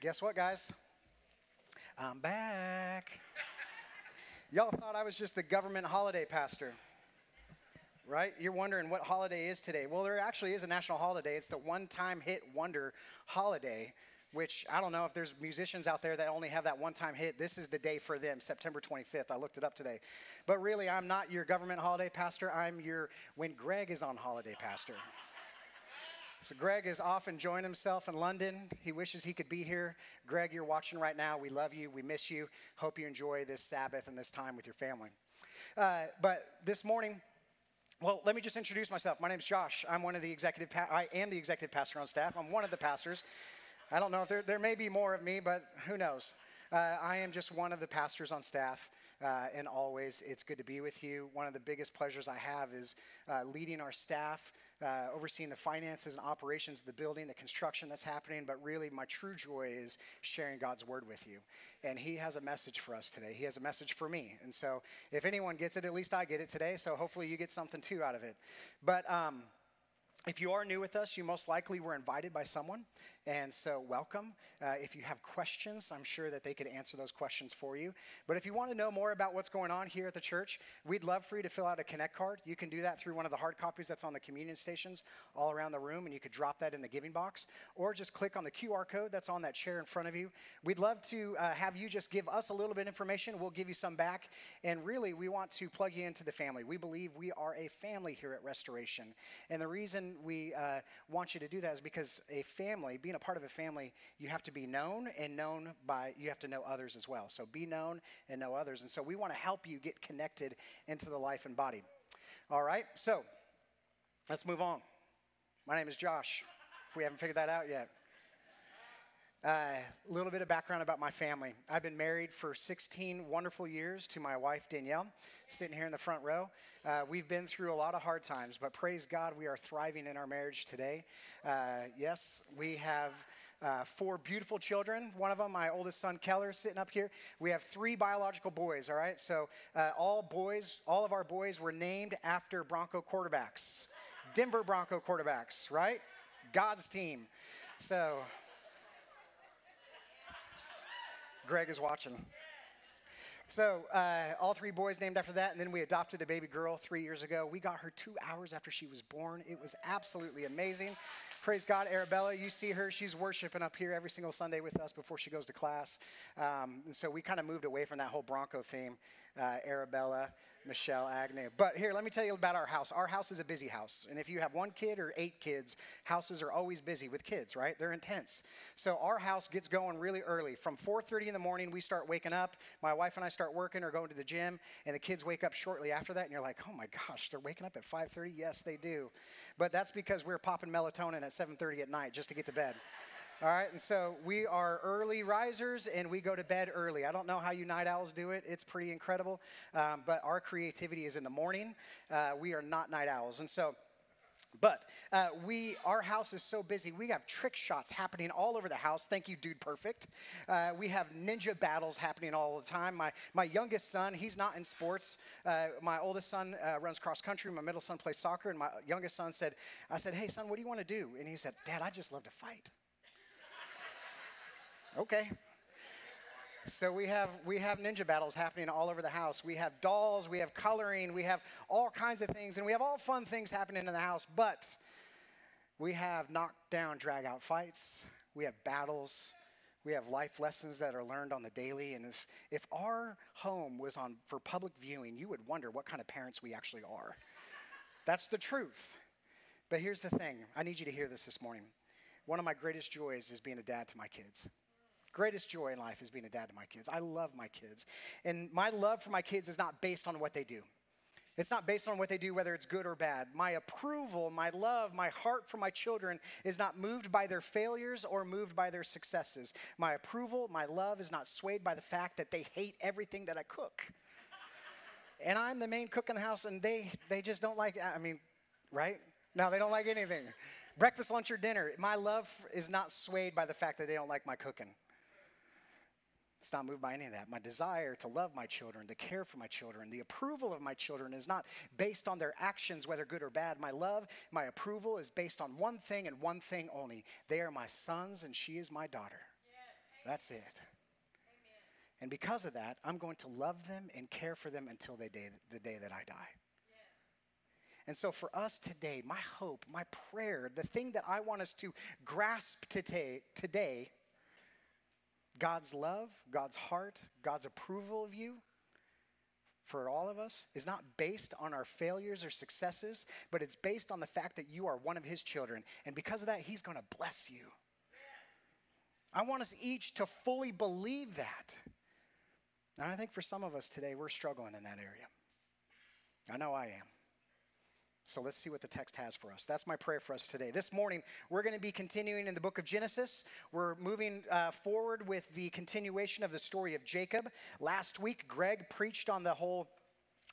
Guess what, guys? I'm back. Y'all thought I was just the government holiday pastor, right? You're wondering what holiday is today. Well, there actually is a national holiday. It's the one time hit wonder holiday, which I don't know if there's musicians out there that only have that one time hit. This is the day for them, September 25th. I looked it up today. But really, I'm not your government holiday pastor. I'm your when Greg is on holiday pastor. So, Greg is off enjoying himself in London. He wishes he could be here. Greg, you're watching right now. We love you. We miss you. Hope you enjoy this Sabbath and this time with your family. Uh, but this morning, well, let me just introduce myself. My name's Josh. I'm one of the executive. Pa- I am the executive pastor on staff. I'm one of the pastors. I don't know if there, there may be more of me, but who knows? Uh, I am just one of the pastors on staff. Uh, and always, it's good to be with you. One of the biggest pleasures I have is uh, leading our staff uh, overseeing the finances and operations of the building, the construction that's happening, but really my true joy is sharing God's word with you. And He has a message for us today. He has a message for me. And so if anyone gets it, at least I get it today. So hopefully you get something too out of it. But, um, if you are new with us, you most likely were invited by someone. And so, welcome. Uh, if you have questions, I'm sure that they could answer those questions for you. But if you want to know more about what's going on here at the church, we'd love for you to fill out a Connect card. You can do that through one of the hard copies that's on the communion stations all around the room, and you could drop that in the giving box. Or just click on the QR code that's on that chair in front of you. We'd love to uh, have you just give us a little bit of information. We'll give you some back. And really, we want to plug you into the family. We believe we are a family here at Restoration. And the reason we uh, want you to do that is because a family, being a part of a family, you have to be known and known by, you have to know others as well. So be known and know others. And so we want to help you get connected into the life and body. All right, so let's move on. My name is Josh, if we haven't figured that out yet. A uh, little bit of background about my family. I've been married for 16 wonderful years to my wife, Danielle, sitting here in the front row. Uh, we've been through a lot of hard times, but praise God, we are thriving in our marriage today. Uh, yes, we have. Uh, four beautiful children. One of them, my oldest son Keller, sitting up here. We have three biological boys, all right? So, uh, all boys, all of our boys were named after Bronco quarterbacks, Denver Bronco quarterbacks, right? God's team. So, Greg is watching. So, uh, all three boys named after that, and then we adopted a baby girl three years ago. We got her two hours after she was born. It was absolutely amazing. Praise God, Arabella. You see her, she's worshiping up here every single Sunday with us before she goes to class. Um, and so we kind of moved away from that whole Bronco theme. Uh, Arabella, Michelle Agnew. But here, let me tell you about our house. Our house is a busy house. And if you have one kid or eight kids, houses are always busy with kids, right? They're intense. So our house gets going really early. From 4:30 in the morning, we start waking up. My wife and I start working or going to the gym, and the kids wake up shortly after that, and you're like, "Oh my gosh, they're waking up at 5:30?" Yes, they do. But that's because we're popping melatonin at 7:30 at night just to get to bed. All right, and so we are early risers and we go to bed early. I don't know how you night owls do it, it's pretty incredible. Um, but our creativity is in the morning. Uh, we are not night owls. And so, but uh, we, our house is so busy. We have trick shots happening all over the house. Thank you, Dude Perfect. Uh, we have ninja battles happening all the time. My, my youngest son, he's not in sports. Uh, my oldest son uh, runs cross country. My middle son plays soccer. And my youngest son said, I said, hey, son, what do you want to do? And he said, Dad, I just love to fight. Okay. So we have we have ninja battles happening all over the house. We have dolls, we have coloring, we have all kinds of things, and we have all fun things happening in the house. But we have knockdown, drag out fights. We have battles. We have life lessons that are learned on the daily. And if, if our home was on for public viewing, you would wonder what kind of parents we actually are. That's the truth. But here's the thing I need you to hear this this morning. One of my greatest joys is being a dad to my kids greatest joy in life is being a dad to my kids. I love my kids. And my love for my kids is not based on what they do. It's not based on what they do, whether it's good or bad. My approval, my love, my heart for my children is not moved by their failures or moved by their successes. My approval, my love is not swayed by the fact that they hate everything that I cook. and I'm the main cook in the house, and they, they just don't like, I mean, right? No, they don't like anything. Breakfast, lunch, or dinner. My love is not swayed by the fact that they don't like my cooking. It's not moved by any of that. My desire to love my children, to care for my children, the approval of my children is not based on their actions, whether good or bad. My love, my approval is based on one thing and one thing only. They are my sons and she is my daughter. That's it. And because of that, I'm going to love them and care for them until the day, the day that I die. And so, for us today, my hope, my prayer, the thing that I want us to grasp today, today God's love, God's heart, God's approval of you for all of us is not based on our failures or successes, but it's based on the fact that you are one of His children. And because of that, He's going to bless you. I want us each to fully believe that. And I think for some of us today, we're struggling in that area. I know I am. So let's see what the text has for us. That's my prayer for us today. This morning, we're going to be continuing in the book of Genesis. We're moving uh, forward with the continuation of the story of Jacob. Last week, Greg preached on the whole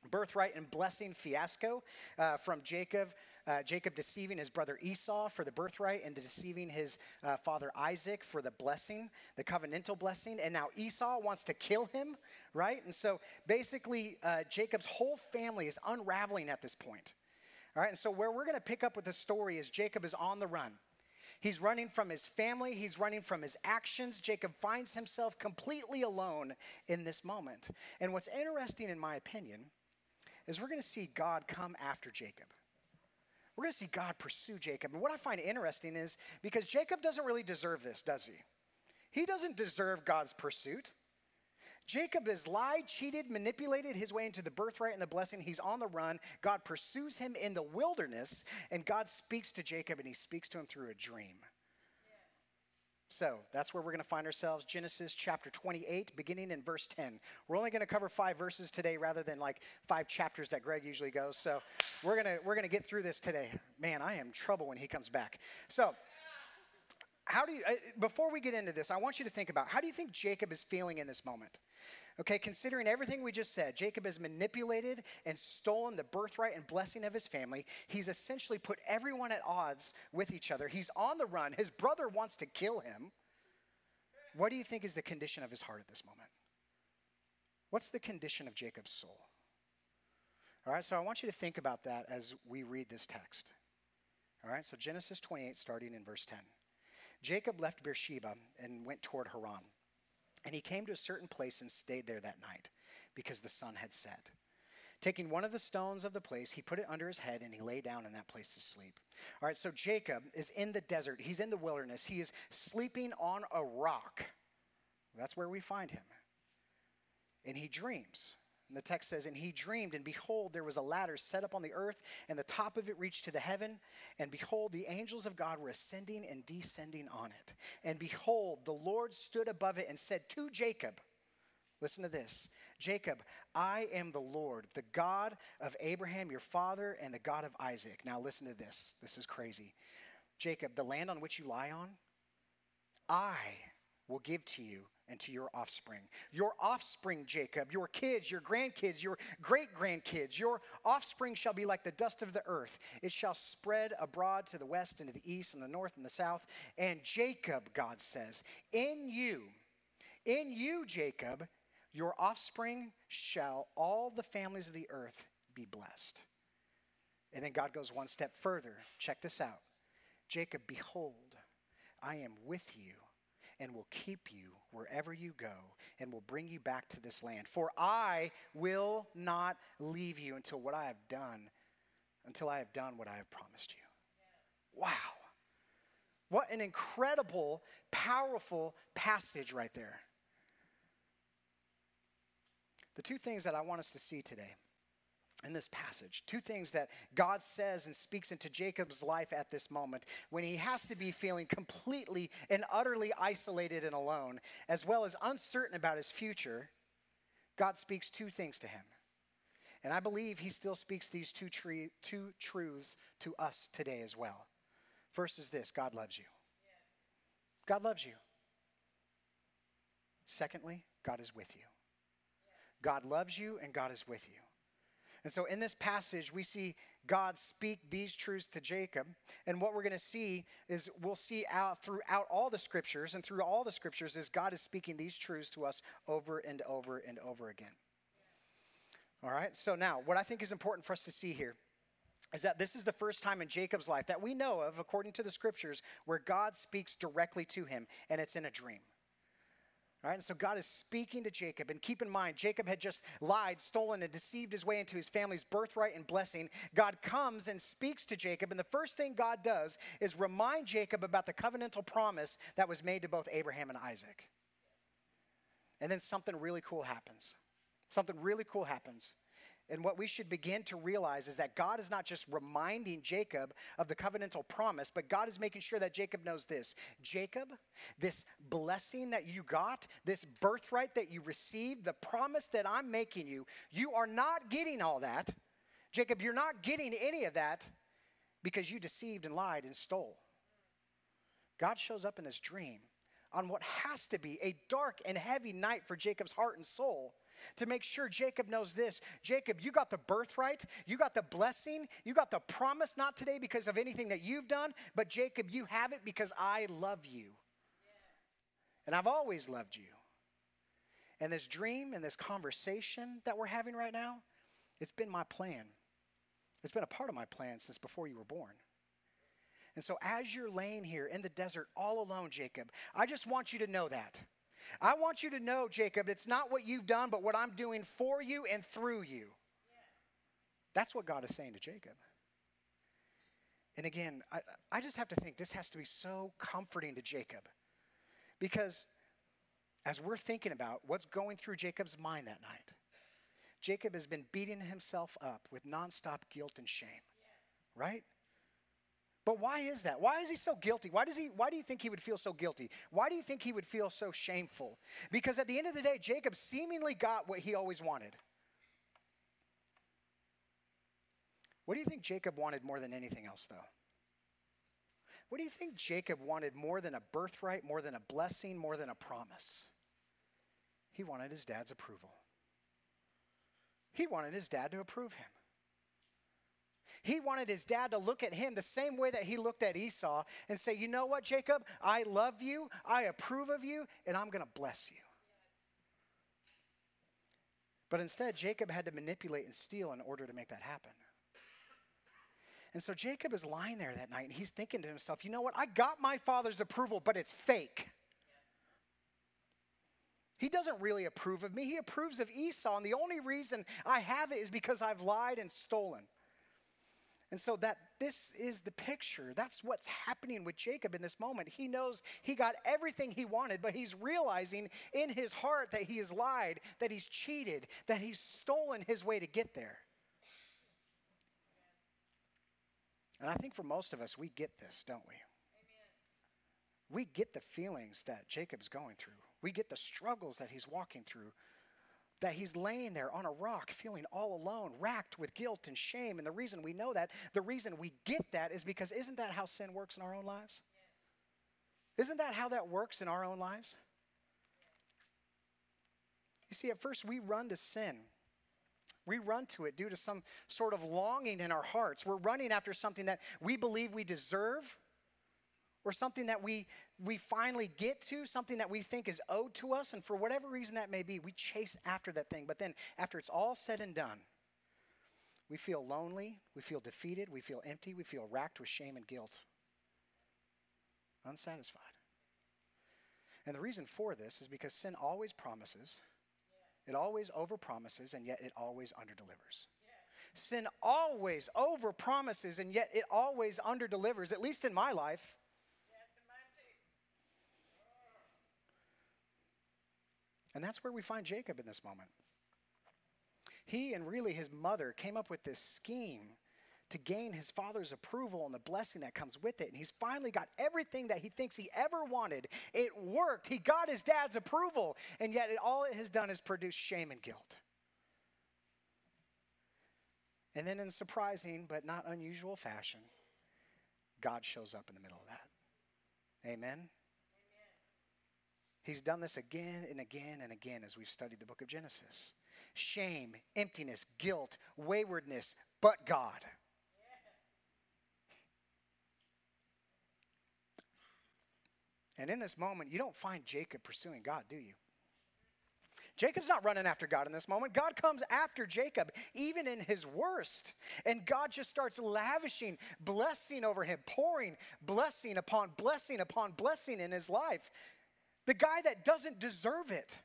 birthright and blessing fiasco uh, from Jacob. Uh, Jacob deceiving his brother Esau for the birthright and deceiving his uh, father Isaac for the blessing, the covenantal blessing. And now Esau wants to kill him, right? And so basically, uh, Jacob's whole family is unraveling at this point. All right, and so where we're going to pick up with the story is Jacob is on the run. He's running from his family, he's running from his actions. Jacob finds himself completely alone in this moment. And what's interesting, in my opinion, is we're going to see God come after Jacob. We're going to see God pursue Jacob. And what I find interesting is because Jacob doesn't really deserve this, does he? He doesn't deserve God's pursuit. Jacob has lied, cheated, manipulated his way into the birthright and the blessing. He's on the run. God pursues him in the wilderness, and God speaks to Jacob, and he speaks to him through a dream. So that's where we're going to find ourselves Genesis chapter 28, beginning in verse 10. We're only going to cover five verses today rather than like five chapters that Greg usually goes. So we're going to, we're going to get through this today. Man, I am trouble when he comes back. So, how do you, uh, before we get into this, I want you to think about how do you think Jacob is feeling in this moment? Okay, considering everything we just said, Jacob has manipulated and stolen the birthright and blessing of his family. He's essentially put everyone at odds with each other. He's on the run. His brother wants to kill him. What do you think is the condition of his heart at this moment? What's the condition of Jacob's soul? All right, so I want you to think about that as we read this text. All right, so Genesis 28, starting in verse 10. Jacob left Beersheba and went toward Haran. And he came to a certain place and stayed there that night because the sun had set. Taking one of the stones of the place, he put it under his head and he lay down in that place to sleep. All right, so Jacob is in the desert. He's in the wilderness. He is sleeping on a rock. That's where we find him. And he dreams. And the text says, And he dreamed, and behold, there was a ladder set up on the earth, and the top of it reached to the heaven. And behold, the angels of God were ascending and descending on it. And behold, the Lord stood above it and said to Jacob, Listen to this Jacob, I am the Lord, the God of Abraham, your father, and the God of Isaac. Now, listen to this. This is crazy. Jacob, the land on which you lie on, I will give to you and to your offspring. Your offspring, Jacob, your kids, your grandkids, your great grandkids, your offspring shall be like the dust of the earth. It shall spread abroad to the west and to the east and the north and the south. And Jacob, God says, in you, in you, Jacob, your offspring shall all the families of the earth be blessed. And then God goes one step further. Check this out Jacob, behold, I am with you and will keep you wherever you go and will bring you back to this land. For I will not leave you until what I have done, until I have done what I have promised you. Yes. Wow. What an incredible, powerful passage right there. The two things that I want us to see today in this passage. Two things that God says and speaks into Jacob's life at this moment when he has to be feeling completely and utterly isolated and alone, as well as uncertain about his future. God speaks two things to him. And I believe he still speaks these two, tre- two truths to us today as well. First is this God loves you. God loves you. Secondly, God is with you. God loves you and God is with you. And so in this passage, we see God speak these truths to Jacob. And what we're going to see is we'll see out throughout all the scriptures and through all the scriptures is God is speaking these truths to us over and over and over again. All right, so now what I think is important for us to see here is that this is the first time in Jacob's life that we know of, according to the scriptures, where God speaks directly to him, and it's in a dream. Right? And so God is speaking to Jacob. And keep in mind, Jacob had just lied, stolen, and deceived his way into his family's birthright and blessing. God comes and speaks to Jacob. And the first thing God does is remind Jacob about the covenantal promise that was made to both Abraham and Isaac. And then something really cool happens. Something really cool happens. And what we should begin to realize is that God is not just reminding Jacob of the covenantal promise, but God is making sure that Jacob knows this Jacob, this blessing that you got, this birthright that you received, the promise that I'm making you, you are not getting all that. Jacob, you're not getting any of that because you deceived and lied and stole. God shows up in this dream on what has to be a dark and heavy night for Jacob's heart and soul to make sure Jacob knows this. Jacob, you got the birthright, you got the blessing, you got the promise, not today because of anything that you've done, but Jacob, you have it because I love you. And I've always loved you. And this dream and this conversation that we're having right now, it's been my plan. It's been a part of my plan since before you were born. And so, as you're laying here in the desert all alone, Jacob, I just want you to know that. I want you to know, Jacob, it's not what you've done, but what I'm doing for you and through you. That's what God is saying to Jacob. And again, I, I just have to think this has to be so comforting to Jacob. Because as we're thinking about what's going through Jacob's mind that night, Jacob has been beating himself up with nonstop guilt and shame. Yes. Right? But why is that? Why is he so guilty? Why does he why do you think he would feel so guilty? Why do you think he would feel so shameful? Because at the end of the day, Jacob seemingly got what he always wanted. What do you think Jacob wanted more than anything else though? What do you think Jacob wanted more than a birthright, more than a blessing, more than a promise? He wanted his dad's approval. He wanted his dad to approve him. He wanted his dad to look at him the same way that he looked at Esau and say, You know what, Jacob? I love you, I approve of you, and I'm going to bless you. But instead, Jacob had to manipulate and steal in order to make that happen. And so Jacob is lying there that night and he's thinking to himself, you know what? I got my father's approval, but it's fake. He doesn't really approve of me. He approves of Esau. And the only reason I have it is because I've lied and stolen. And so that this is the picture. That's what's happening with Jacob in this moment. He knows he got everything he wanted, but he's realizing in his heart that he has lied, that he's cheated, that he's stolen his way to get there. And I think for most of us, we get this, don't we? Amen. We get the feelings that Jacob's going through. We get the struggles that he's walking through that he's laying there on a rock feeling all alone, racked with guilt and shame. And the reason we know that, the reason we get that is because isn't that how sin works in our own lives? Isn't that how that works in our own lives? You see, at first we run to sin. We run to it due to some sort of longing in our hearts. We're running after something that we believe we deserve or something that we, we finally get to, something that we think is owed to us, and for whatever reason that may be, we chase after that thing. But then, after it's all said and done, we feel lonely, we feel defeated, we feel empty, we feel racked with shame and guilt, unsatisfied. And the reason for this is because sin always promises, it always overpromises, and yet it always underdelivers. Sin always overpromises, and yet it always underdelivers, at least in my life. And that's where we find Jacob in this moment. He and really his mother came up with this scheme to gain his father's approval and the blessing that comes with it. And he's finally got everything that he thinks he ever wanted. It worked. He got his dad's approval. And yet, it, all it has done is produce shame and guilt. And then, in surprising but not unusual fashion, God shows up in the middle of that. Amen. He's done this again and again and again as we've studied the book of Genesis. Shame, emptiness, guilt, waywardness, but God. And in this moment, you don't find Jacob pursuing God, do you? Jacob's not running after God in this moment. God comes after Jacob, even in his worst. And God just starts lavishing blessing over him, pouring blessing upon blessing upon blessing in his life. The guy that doesn't deserve it.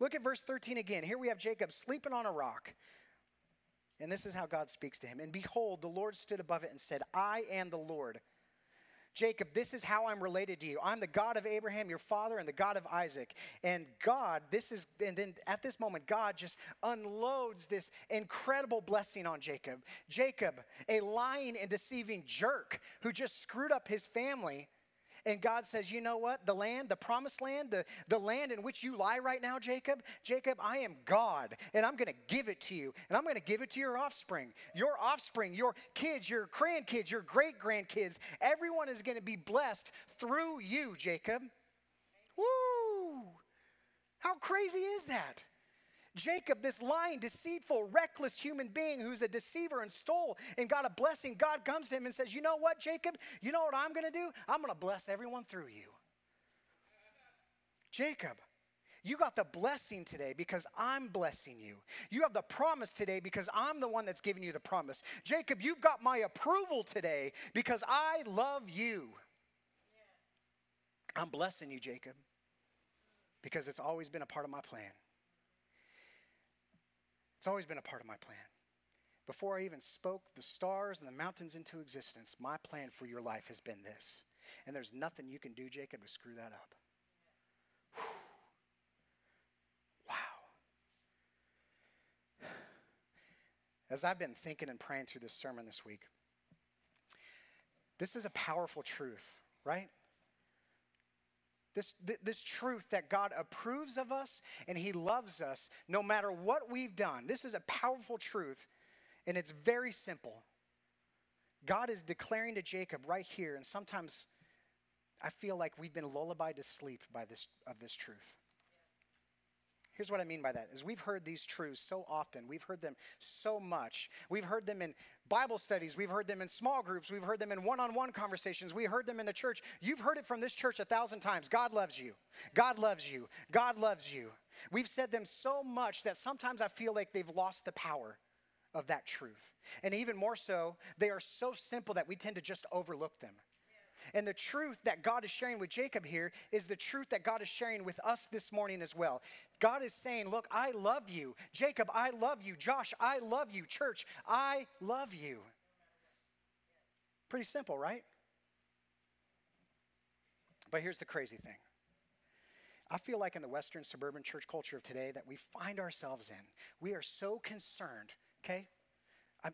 Look at verse 13 again. Here we have Jacob sleeping on a rock. And this is how God speaks to him. And behold, the Lord stood above it and said, I am the Lord. Jacob, this is how I'm related to you. I'm the God of Abraham, your father, and the God of Isaac. And God, this is, and then at this moment, God just unloads this incredible blessing on Jacob. Jacob, a lying and deceiving jerk who just screwed up his family and God says, You know what? The land, the promised land, the, the land in which you lie right now, Jacob, Jacob, I am God, and I'm going to give it to you, and I'm going to give it to your offspring. Your offspring, your kids, your grandkids, your great grandkids, everyone is going to be blessed through you, Jacob. Woo! How crazy is that? Jacob, this lying, deceitful, reckless human being who's a deceiver and stole and got a blessing, God comes to him and says, You know what, Jacob? You know what I'm going to do? I'm going to bless everyone through you. Jacob, you got the blessing today because I'm blessing you. You have the promise today because I'm the one that's giving you the promise. Jacob, you've got my approval today because I love you. I'm blessing you, Jacob, because it's always been a part of my plan. It's always been a part of my plan. Before I even spoke the stars and the mountains into existence, my plan for your life has been this. And there's nothing you can do, Jacob, to screw that up. Wow. As I've been thinking and praying through this sermon this week, this is a powerful truth, right? This, this truth that God approves of us and He loves us no matter what we've done. This is a powerful truth, and it's very simple. God is declaring to Jacob right here, and sometimes I feel like we've been lullabied to sleep by this of this truth. Here's what I mean by that is we've heard these truths so often. We've heard them so much. We've heard them in Bible studies, we've heard them in small groups, we've heard them in one-on-one conversations, we heard them in the church. You've heard it from this church a thousand times. God loves you. God loves you. God loves you. We've said them so much that sometimes I feel like they've lost the power of that truth. And even more so, they are so simple that we tend to just overlook them. And the truth that God is sharing with Jacob here is the truth that God is sharing with us this morning as well. God is saying, Look, I love you. Jacob, I love you. Josh, I love you. Church, I love you. Pretty simple, right? But here's the crazy thing. I feel like in the Western suburban church culture of today that we find ourselves in, we are so concerned, okay?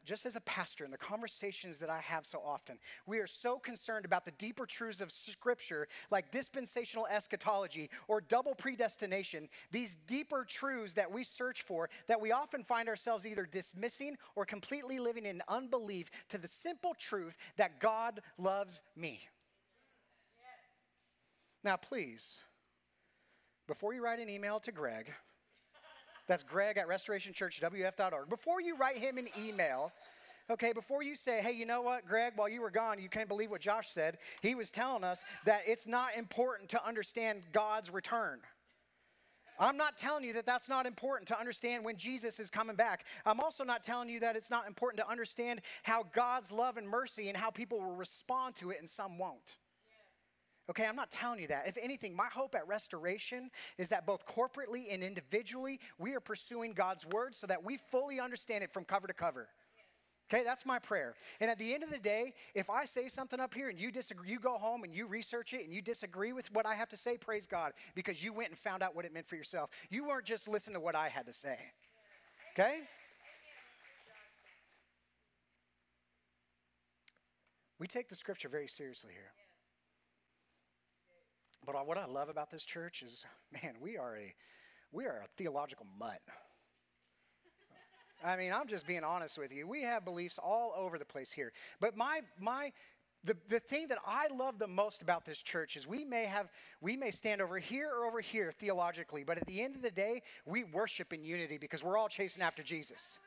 Just as a pastor, in the conversations that I have so often, we are so concerned about the deeper truths of Scripture, like dispensational eschatology or double predestination, these deeper truths that we search for, that we often find ourselves either dismissing or completely living in unbelief to the simple truth that God loves me. Yes. Now, please, before you write an email to Greg, that's Greg at restorationchurchwf.org. Before you write him an email, okay, before you say, hey, you know what, Greg, while you were gone, you can't believe what Josh said. He was telling us that it's not important to understand God's return. I'm not telling you that that's not important to understand when Jesus is coming back. I'm also not telling you that it's not important to understand how God's love and mercy and how people will respond to it and some won't. Okay, I'm not telling you that. If anything, my hope at restoration is that both corporately and individually, we are pursuing God's word so that we fully understand it from cover to cover. Okay, that's my prayer. And at the end of the day, if I say something up here and you disagree, you go home and you research it and you disagree with what I have to say, praise God, because you went and found out what it meant for yourself. You weren't just listening to what I had to say. Okay? We take the scripture very seriously here. But what I love about this church is, man, we are a we are a theological mutt. I mean, I'm just being honest with you. We have beliefs all over the place here. But my my the, the thing that I love the most about this church is we may have we may stand over here or over here theologically, but at the end of the day, we worship in unity because we're all chasing after Jesus.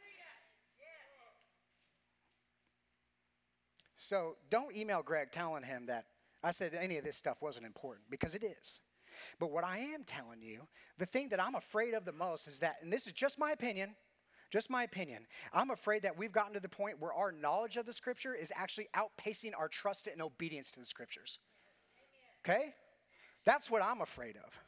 So don't email Greg telling him that I said any of this stuff wasn't important because it is. But what I am telling you, the thing that I'm afraid of the most is that, and this is just my opinion, just my opinion, I'm afraid that we've gotten to the point where our knowledge of the scripture is actually outpacing our trust and obedience to the scriptures. Okay? That's what I'm afraid of.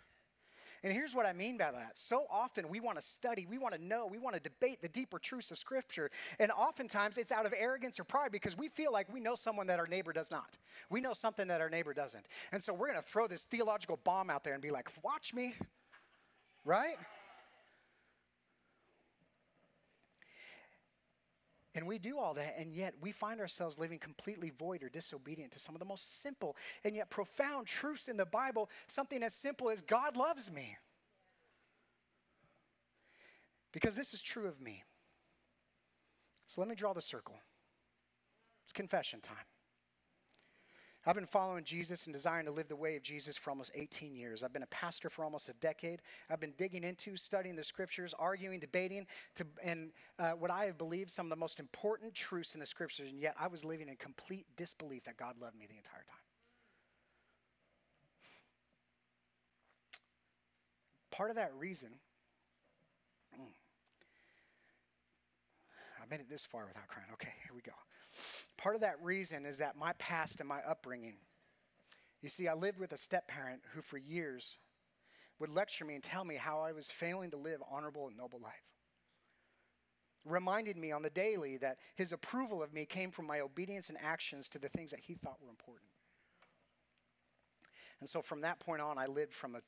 And here's what I mean by that. So often we want to study, we want to know, we want to debate the deeper truths of Scripture. And oftentimes it's out of arrogance or pride because we feel like we know someone that our neighbor does not. We know something that our neighbor doesn't. And so we're going to throw this theological bomb out there and be like, watch me, right? And we do all that, and yet we find ourselves living completely void or disobedient to some of the most simple and yet profound truths in the Bible. Something as simple as God loves me. Because this is true of me. So let me draw the circle. It's confession time. I've been following Jesus and desiring to live the way of Jesus for almost 18 years. I've been a pastor for almost a decade. I've been digging into, studying the scriptures, arguing, debating, to, and uh, what I have believed some of the most important truths in the scriptures, and yet I was living in complete disbelief that God loved me the entire time. Part of that reason, mm, I made it this far without crying. Okay, here we go. Part of that reason is that my past and my upbringing. You see, I lived with a step parent who, for years, would lecture me and tell me how I was failing to live honorable and noble life. Reminded me on the daily that his approval of me came from my obedience and actions to the things that he thought were important. And so from that point on, I lived from a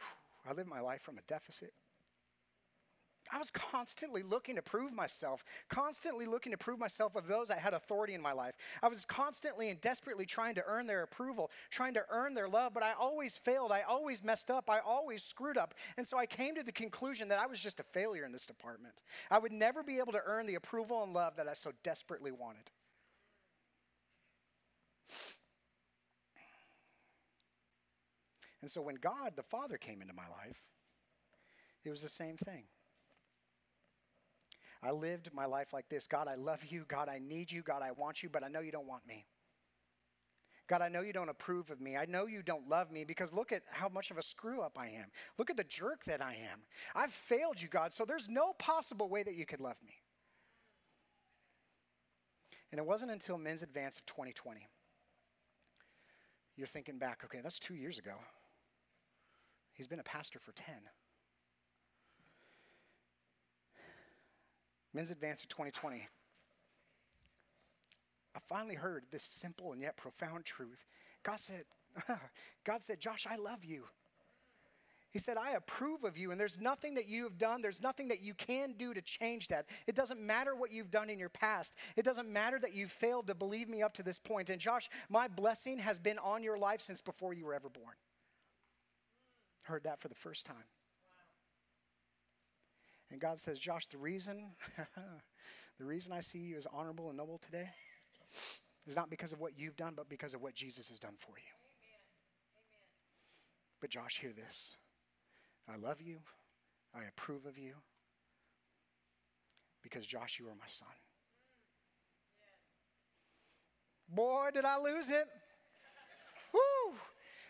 I lived my life from a deficit I was constantly looking to prove myself, constantly looking to prove myself of those that had authority in my life. I was constantly and desperately trying to earn their approval, trying to earn their love, but I always failed. I always messed up. I always screwed up. And so I came to the conclusion that I was just a failure in this department. I would never be able to earn the approval and love that I so desperately wanted. And so when God, the Father, came into my life, it was the same thing. I lived my life like this God, I love you. God, I need you. God, I want you, but I know you don't want me. God, I know you don't approve of me. I know you don't love me because look at how much of a screw up I am. Look at the jerk that I am. I've failed you, God, so there's no possible way that you could love me. And it wasn't until Men's Advance of 2020. You're thinking back, okay, that's two years ago. He's been a pastor for 10. Men's Advance of 2020. I finally heard this simple and yet profound truth. God said, God said, Josh, I love you. He said, I approve of you, and there's nothing that you have done, there's nothing that you can do to change that. It doesn't matter what you've done in your past. It doesn't matter that you've failed to believe me up to this point. And Josh, my blessing has been on your life since before you were ever born. Heard that for the first time. And God says, Josh, the reason, the reason I see you as honorable and noble today is not because of what you've done, but because of what Jesus has done for you. Amen. But Josh, hear this. I love you. I approve of you. Because Josh, you are my son. Mm, Boy, did I lose it. Woo!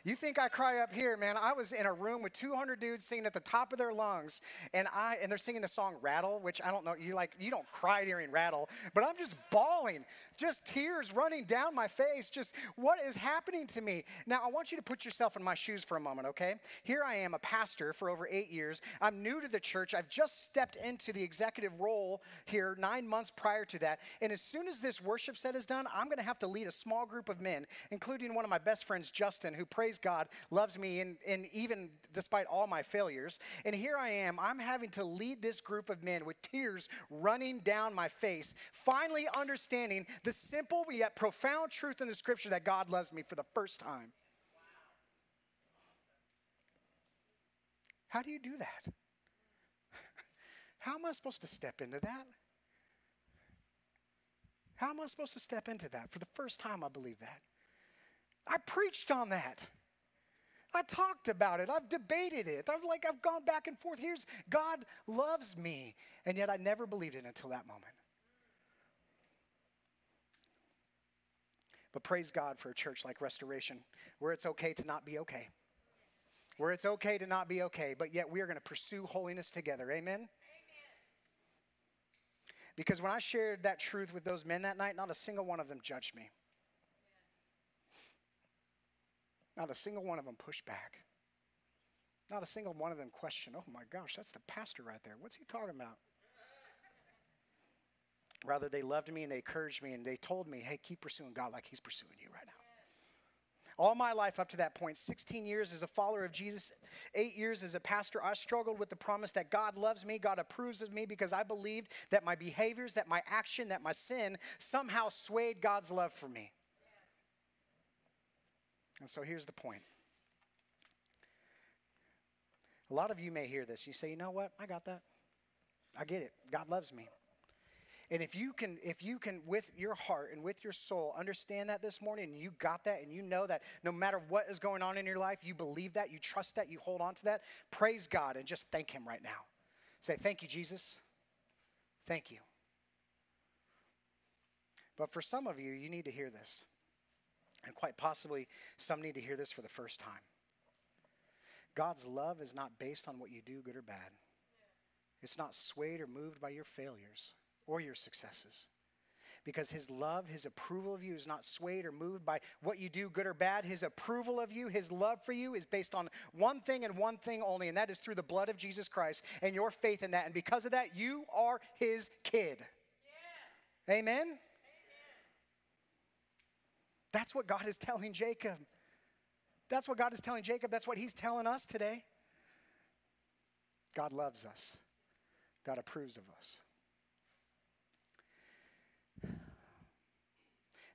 You think I cry up here, man? I was in a room with 200 dudes singing at the top of their lungs, and I and they're singing the song "Rattle," which I don't know. You like you don't cry during "Rattle," but I'm just bawling, just tears running down my face. Just what is happening to me now? I want you to put yourself in my shoes for a moment, okay? Here I am, a pastor for over eight years. I'm new to the church. I've just stepped into the executive role here nine months prior to that, and as soon as this worship set is done, I'm going to have to lead a small group of men, including one of my best friends, Justin, who prays God, loves me, and, and even despite all my failures. And here I am, I'm having to lead this group of men with tears running down my face, finally understanding the simple yet profound truth in the scripture that God loves me for the first time. How do you do that? How am I supposed to step into that? How am I supposed to step into that? For the first time, I believe that. I preached on that. I talked about it. I've debated it. I've like I've gone back and forth. Here's God loves me. And yet I never believed it until that moment. But praise God for a church like Restoration where it's okay to not be okay. Where it's okay to not be okay, but yet we are going to pursue holiness together. Amen? Amen. Because when I shared that truth with those men that night, not a single one of them judged me. Not a single one of them pushed back. Not a single one of them questioned, oh my gosh, that's the pastor right there. What's he talking about? Rather, they loved me and they encouraged me and they told me, hey, keep pursuing God like He's pursuing you right now. All my life up to that point, 16 years as a follower of Jesus, eight years as a pastor, I struggled with the promise that God loves me, God approves of me because I believed that my behaviors, that my action, that my sin somehow swayed God's love for me. And so here's the point. A lot of you may hear this. You say, you know what? I got that. I get it. God loves me. And if you can, if you can, with your heart and with your soul, understand that this morning, and you got that, and you know that no matter what is going on in your life, you believe that, you trust that, you hold on to that, praise God and just thank Him right now. Say, Thank you, Jesus. Thank you. But for some of you, you need to hear this. And quite possibly, some need to hear this for the first time. God's love is not based on what you do, good or bad. It's not swayed or moved by your failures or your successes. Because his love, his approval of you is not swayed or moved by what you do, good or bad. His approval of you, his love for you is based on one thing and one thing only, and that is through the blood of Jesus Christ and your faith in that. And because of that, you are his kid. Yes. Amen? That's what God is telling Jacob. That's what God is telling Jacob. That's what he's telling us today. God loves us, God approves of us.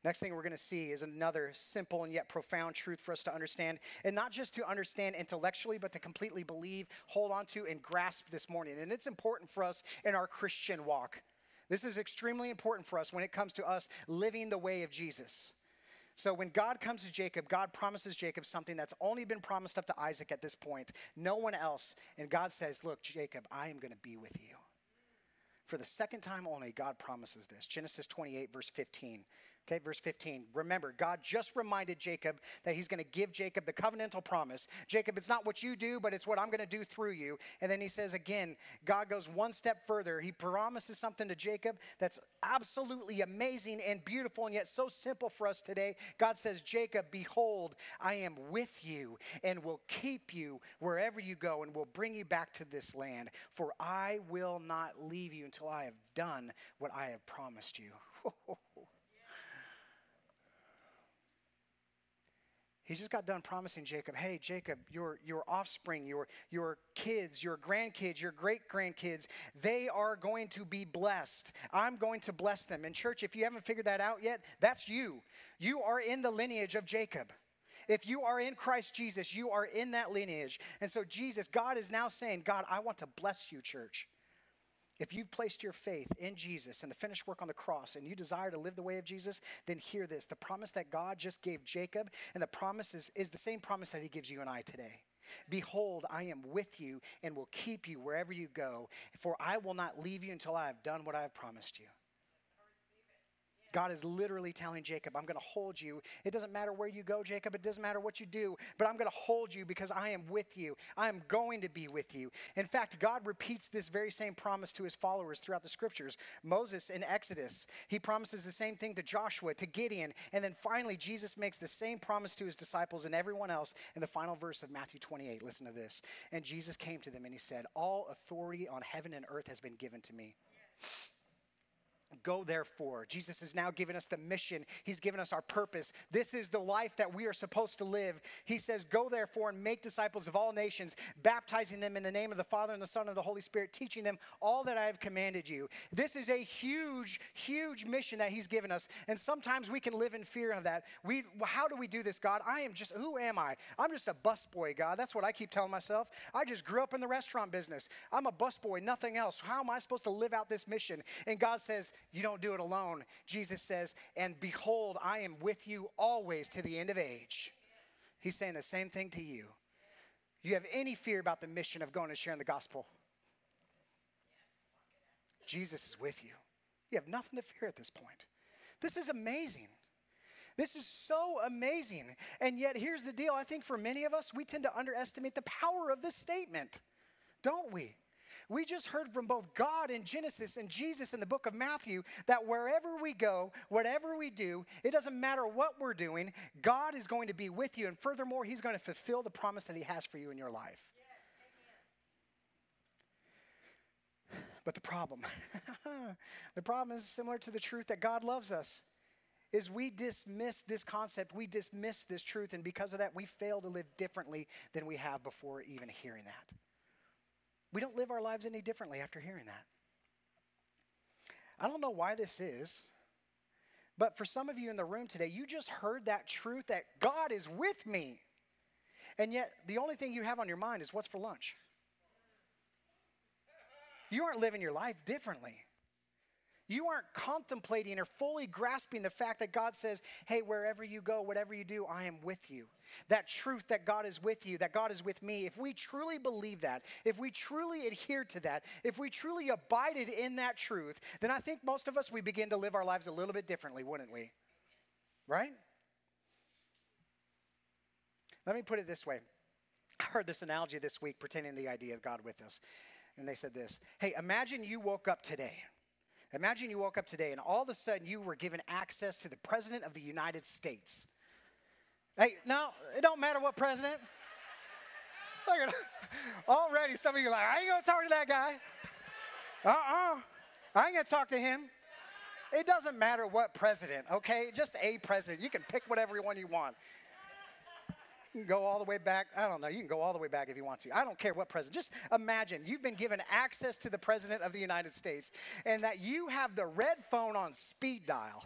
Next thing we're going to see is another simple and yet profound truth for us to understand, and not just to understand intellectually, but to completely believe, hold on to, and grasp this morning. And it's important for us in our Christian walk. This is extremely important for us when it comes to us living the way of Jesus. So when God comes to Jacob, God promises Jacob something that's only been promised up to Isaac at this point, no one else. And God says, Look, Jacob, I am going to be with you. For the second time only, God promises this. Genesis 28, verse 15. Okay, verse 15. Remember, God just reminded Jacob that he's going to give Jacob the covenantal promise. Jacob, it's not what you do, but it's what I'm going to do through you. And then he says again, God goes one step further. He promises something to Jacob that's absolutely amazing and beautiful and yet so simple for us today. God says, Jacob, behold, I am with you and will keep you wherever you go and will bring you back to this land. For I will not leave you until I have done what I have promised you. He just got done promising Jacob, hey, Jacob, your, your offspring, your, your kids, your grandkids, your great grandkids, they are going to be blessed. I'm going to bless them. And, church, if you haven't figured that out yet, that's you. You are in the lineage of Jacob. If you are in Christ Jesus, you are in that lineage. And so, Jesus, God is now saying, God, I want to bless you, church. If you've placed your faith in Jesus and the finished work on the cross and you desire to live the way of Jesus, then hear this. The promise that God just gave Jacob and the promise is, is the same promise that he gives you and I today. Behold, I am with you and will keep you wherever you go, for I will not leave you until I have done what I have promised you. God is literally telling Jacob, I'm going to hold you. It doesn't matter where you go, Jacob. It doesn't matter what you do, but I'm going to hold you because I am with you. I am going to be with you. In fact, God repeats this very same promise to his followers throughout the scriptures. Moses in Exodus, he promises the same thing to Joshua, to Gideon, and then finally, Jesus makes the same promise to his disciples and everyone else in the final verse of Matthew 28. Listen to this. And Jesus came to them and he said, All authority on heaven and earth has been given to me. Go therefore. Jesus has now given us the mission. He's given us our purpose. This is the life that we are supposed to live. He says, Go therefore and make disciples of all nations, baptizing them in the name of the Father and the Son and the Holy Spirit, teaching them all that I have commanded you. This is a huge, huge mission that He's given us. And sometimes we can live in fear of that. We, how do we do this, God? I am just, who am I? I'm just a busboy, God. That's what I keep telling myself. I just grew up in the restaurant business. I'm a busboy, nothing else. How am I supposed to live out this mission? And God says, you don't do it alone. Jesus says, And behold, I am with you always to the end of age. He's saying the same thing to you. You have any fear about the mission of going and sharing the gospel? Jesus is with you. You have nothing to fear at this point. This is amazing. This is so amazing. And yet, here's the deal I think for many of us, we tend to underestimate the power of this statement, don't we? We just heard from both God in Genesis and Jesus in the book of Matthew that wherever we go, whatever we do, it doesn't matter what we're doing, God is going to be with you. And furthermore, He's going to fulfill the promise that He has for you in your life. But the problem, the problem is similar to the truth that God loves us. Is we dismiss this concept, we dismiss this truth, and because of that, we fail to live differently than we have before even hearing that. We don't live our lives any differently after hearing that. I don't know why this is, but for some of you in the room today, you just heard that truth that God is with me. And yet, the only thing you have on your mind is what's for lunch. You aren't living your life differently. You aren't contemplating or fully grasping the fact that God says, hey, wherever you go, whatever you do, I am with you. That truth that God is with you, that God is with me, if we truly believe that, if we truly adhere to that, if we truly abided in that truth, then I think most of us, we begin to live our lives a little bit differently, wouldn't we? Right? Let me put it this way. I heard this analogy this week to the idea of God with us. And they said this Hey, imagine you woke up today. Imagine you woke up today and all of a sudden you were given access to the President of the United States. Hey, no, it don't matter what president. Look at already some of you are like, I ain't gonna talk to that guy. Uh-uh. I ain't gonna talk to him. It doesn't matter what president, okay? Just a president. You can pick whatever one you want. You can go all the way back. I don't know. You can go all the way back if you want to. I don't care what president. Just imagine you've been given access to the president of the United States and that you have the red phone on speed dial.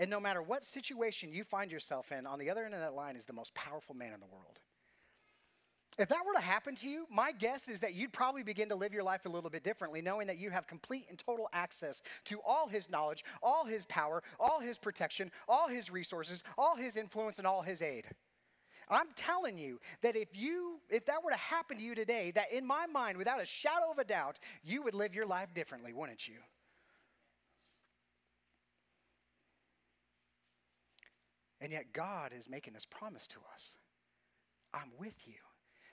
And no matter what situation you find yourself in, on the other end of that line is the most powerful man in the world. If that were to happen to you, my guess is that you'd probably begin to live your life a little bit differently, knowing that you have complete and total access to all his knowledge, all his power, all his protection, all his resources, all his influence, and all his aid. I'm telling you that if you if that were to happen to you today, that in my mind, without a shadow of a doubt, you would live your life differently, wouldn't you? And yet God is making this promise to us. I'm with you.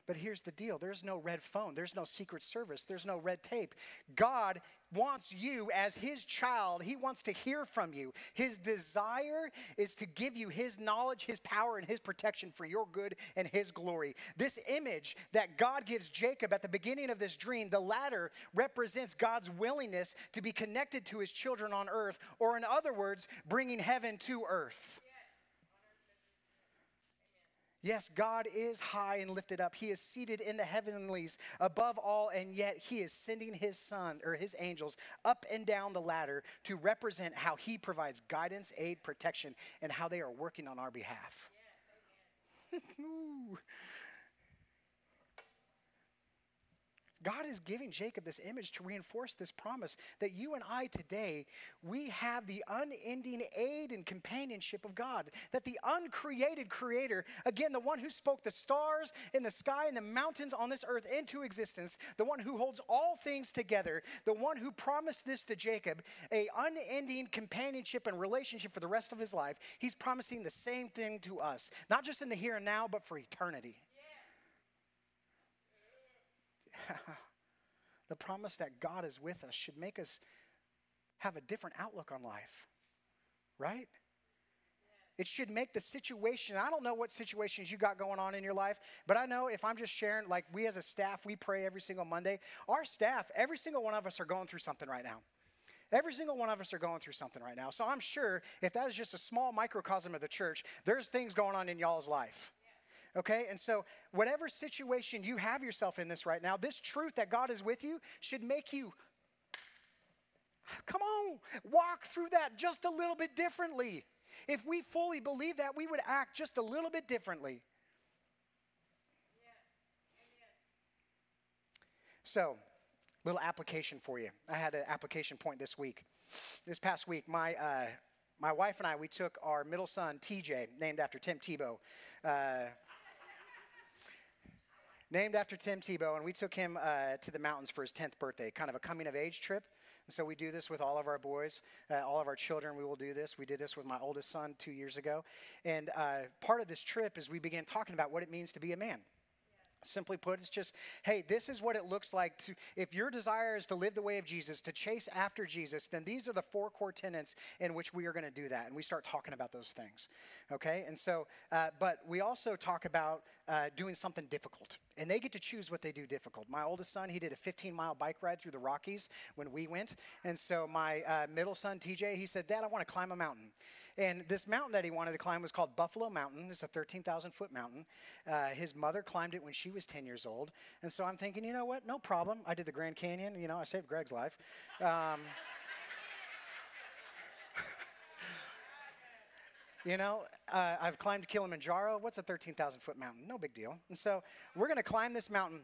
But here's the deal there's no red phone, there's no secret service, there's no red tape. God wants you as His child, He wants to hear from you. His desire is to give you His knowledge, His power, and His protection for your good and His glory. This image that God gives Jacob at the beginning of this dream, the ladder represents God's willingness to be connected to His children on earth, or in other words, bringing heaven to earth. Yes, God is high and lifted up. He is seated in the heavenlies above all, and yet He is sending His Son or His angels up and down the ladder to represent how He provides guidance, aid, protection, and how they are working on our behalf. Yes, God is giving Jacob this image to reinforce this promise that you and I today, we have the unending aid and companionship of God. That the uncreated creator, again, the one who spoke the stars in the sky and the mountains on this earth into existence, the one who holds all things together, the one who promised this to Jacob, a unending companionship and relationship for the rest of his life, he's promising the same thing to us, not just in the here and now, but for eternity. the promise that God is with us should make us have a different outlook on life, right? It should make the situation, I don't know what situations you got going on in your life, but I know if I'm just sharing, like we as a staff, we pray every single Monday. Our staff, every single one of us are going through something right now. Every single one of us are going through something right now. So I'm sure if that is just a small microcosm of the church, there's things going on in y'all's life. Okay? And so, whatever situation you have yourself in this right now, this truth that God is with you should make you, come on, walk through that just a little bit differently. If we fully believe that, we would act just a little bit differently. So, little application for you. I had an application point this week. This past week, my uh, my wife and I we took our middle son TJ, named after Tim Tebow. Uh, named after Tim Tebow, and we took him uh, to the mountains for his 10th birthday, kind of a coming of age trip. And so we do this with all of our boys, uh, all of our children. We will do this. We did this with my oldest son two years ago. And uh, part of this trip is we began talking about what it means to be a man. Simply put, it's just, hey, this is what it looks like to, if your desire is to live the way of Jesus, to chase after Jesus, then these are the four core tenets in which we are going to do that. And we start talking about those things. Okay? And so, uh, but we also talk about uh, doing something difficult. And they get to choose what they do difficult. My oldest son, he did a 15 mile bike ride through the Rockies when we went. And so my uh, middle son, TJ, he said, Dad, I want to climb a mountain. And this mountain that he wanted to climb was called Buffalo Mountain. It's a 13,000 foot mountain. Uh, his mother climbed it when she was 10 years old. And so I'm thinking, you know what? No problem. I did the Grand Canyon. You know, I saved Greg's life. Um, You know, uh, I've climbed Kilimanjaro. What's a 13,000 foot mountain? No big deal. And so we're going to climb this mountain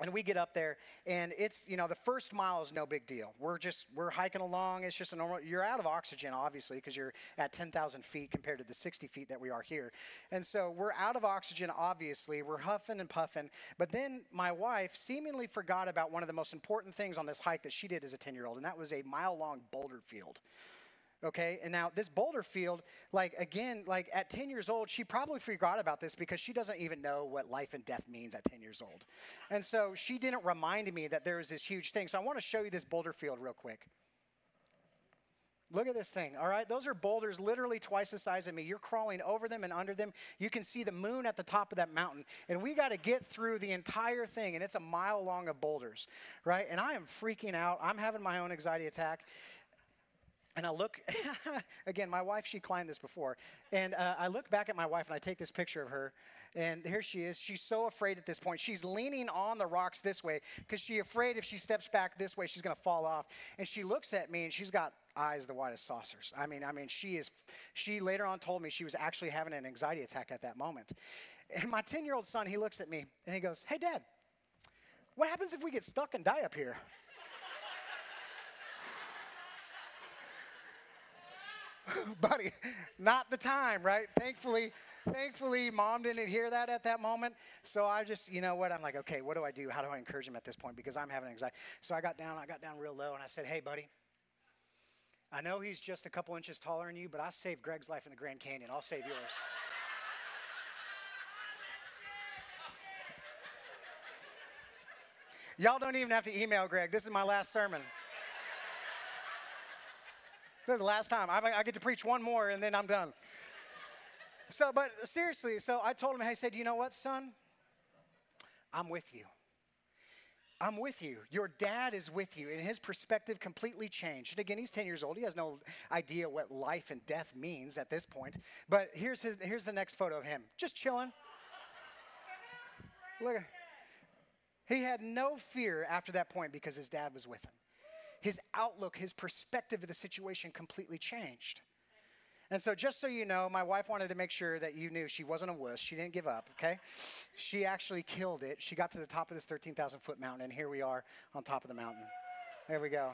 and we get up there and it's you know the first mile is no big deal. We're just we're hiking along. It's just a normal you're out of oxygen obviously because you're at 10000 feet compared to the 60 feet that we are here. And so we're out of oxygen obviously. We're huffing and puffing. But then my wife seemingly forgot about one of the most important things on this hike that she did as a 10 year old and that was a mile long boulder field okay and now this boulder field like again like at 10 years old she probably forgot about this because she doesn't even know what life and death means at 10 years old and so she didn't remind me that there was this huge thing so i want to show you this boulder field real quick Look at this thing, all right? Those are boulders literally twice the size of me. You're crawling over them and under them. You can see the moon at the top of that mountain. And we got to get through the entire thing, and it's a mile long of boulders, right? And I am freaking out. I'm having my own anxiety attack. And I look, again, my wife, she climbed this before. And uh, I look back at my wife and I take this picture of her. And here she is. She's so afraid at this point. She's leaning on the rocks this way because she's afraid if she steps back this way, she's going to fall off. And she looks at me and she's got eyes the as saucers. I mean, I mean, she is, she later on told me she was actually having an anxiety attack at that moment. And my 10 year old son, he looks at me and he goes, Hey, dad, what happens if we get stuck and die up here? buddy, not the time, right? Thankfully, thankfully, mom didn't hear that at that moment. So I just, you know what? I'm like, okay, what do I do? How do I encourage him at this point? Because I'm having anxiety. So I got down, I got down real low, and I said, hey, buddy, I know he's just a couple inches taller than you, but I saved Greg's life in the Grand Canyon. I'll save yours. Y'all don't even have to email Greg. This is my last sermon. This is the last time. I, I get to preach one more and then I'm done. So, but seriously, so I told him, I said, you know what, son? I'm with you. I'm with you. Your dad is with you. And his perspective completely changed. And again, he's 10 years old. He has no idea what life and death means at this point. But here's, his, here's the next photo of him just chilling. Look, he had no fear after that point because his dad was with him his outlook, his perspective of the situation completely changed. And so, just so you know, my wife wanted to make sure that you knew she wasn't a wuss. She didn't give up, okay? She actually killed it. She got to the top of this 13,000 foot mountain, and here we are on top of the mountain. There we go.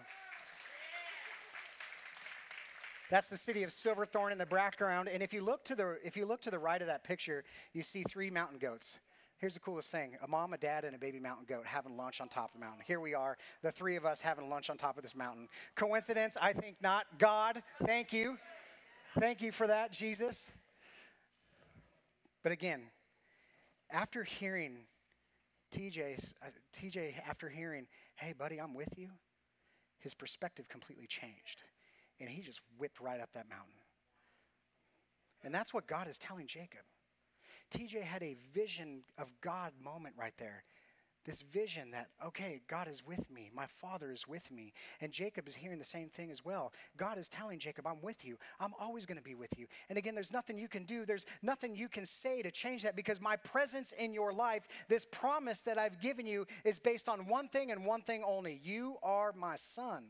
That's the city of Silverthorne in the background. And if you look to the if you look to the right of that picture, you see three mountain goats. Here's the coolest thing a mom, a dad, and a baby mountain goat having lunch on top of the mountain. Here we are, the three of us having lunch on top of this mountain. Coincidence? I think not. God, thank you. Thank you for that, Jesus. But again, after hearing TJ's, uh, TJ, after hearing, hey, buddy, I'm with you, his perspective completely changed. And he just whipped right up that mountain. And that's what God is telling Jacob. TJ had a vision of God moment right there. This vision that, okay, God is with me. My father is with me. And Jacob is hearing the same thing as well. God is telling Jacob, I'm with you. I'm always going to be with you. And again, there's nothing you can do. There's nothing you can say to change that because my presence in your life, this promise that I've given you, is based on one thing and one thing only you are my son.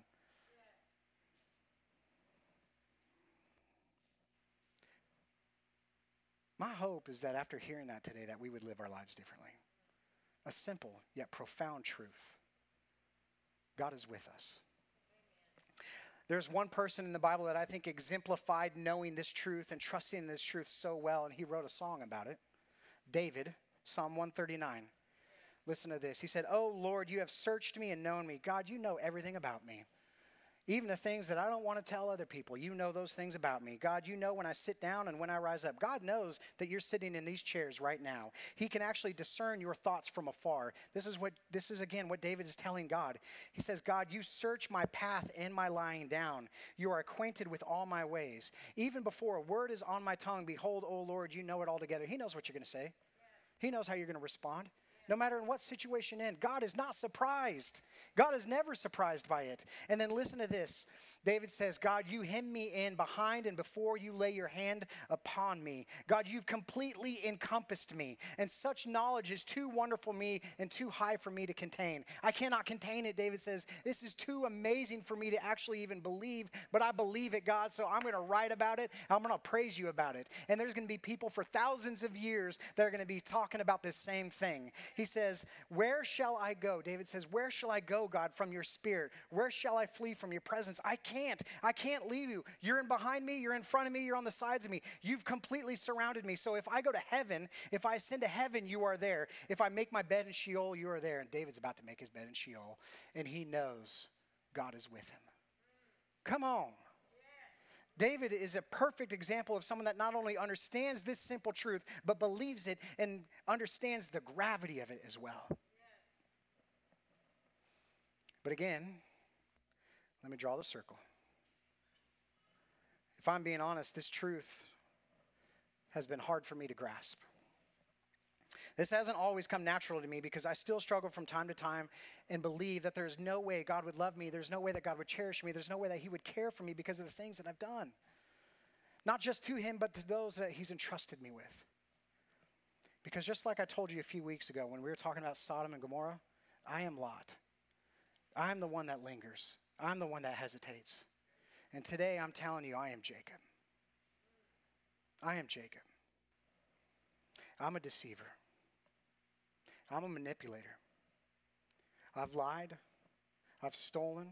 My hope is that after hearing that today that we would live our lives differently. A simple yet profound truth. God is with us. There's one person in the Bible that I think exemplified knowing this truth and trusting this truth so well, and he wrote a song about it. David, Psalm 139. Listen to this. He said, Oh Lord, you have searched me and known me. God, you know everything about me. Even the things that I don't want to tell other people, you know those things about me. God, you know when I sit down and when I rise up. God knows that you're sitting in these chairs right now. He can actually discern your thoughts from afar. This is what this is again what David is telling God. He says, "God, you search my path and my lying down. You are acquainted with all my ways. Even before a word is on my tongue, behold, O Lord, you know it all together." He knows what you're going to say. He knows how you're going to respond no matter in what situation in. God is not surprised. God is never surprised by it. And then listen to this David says, God, you hem me in behind and before you lay your hand upon me. God, you've completely encompassed me. And such knowledge is too wonderful for me and too high for me to contain. I cannot contain it, David says. This is too amazing for me to actually even believe, but I believe it, God. So I'm going to write about it. I'm going to praise you about it. And there's going to be people for thousands of years that are going to be talking about this same thing. He says, Where shall I go? David says, Where shall I go, God, from your spirit? Where shall I flee from your presence? I can't can't. I can't leave you. You're in behind me, you're in front of me, you're on the sides of me. You've completely surrounded me. So if I go to heaven, if I ascend to heaven, you are there. If I make my bed in Sheol, you are there. And David's about to make his bed in Sheol, and he knows God is with him. Come on. David is a perfect example of someone that not only understands this simple truth, but believes it and understands the gravity of it as well. But again, let me draw the circle. If I'm being honest, this truth has been hard for me to grasp. This hasn't always come natural to me because I still struggle from time to time and believe that there's no way God would love me. There's no way that God would cherish me. There's no way that He would care for me because of the things that I've done. Not just to Him, but to those that He's entrusted me with. Because just like I told you a few weeks ago when we were talking about Sodom and Gomorrah, I am Lot. I am the one that lingers. I'm the one that hesitates. And today I'm telling you, I am Jacob. I am Jacob. I'm a deceiver. I'm a manipulator. I've lied. I've stolen.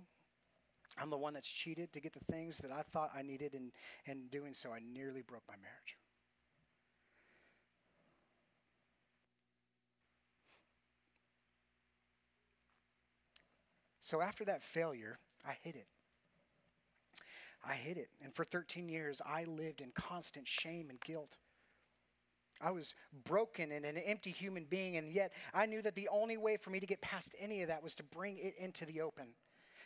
I'm the one that's cheated to get the things that I thought I needed, and in doing so, I nearly broke my marriage. So after that failure, I hid it. I hid it. And for 13 years, I lived in constant shame and guilt. I was broken and an empty human being, and yet I knew that the only way for me to get past any of that was to bring it into the open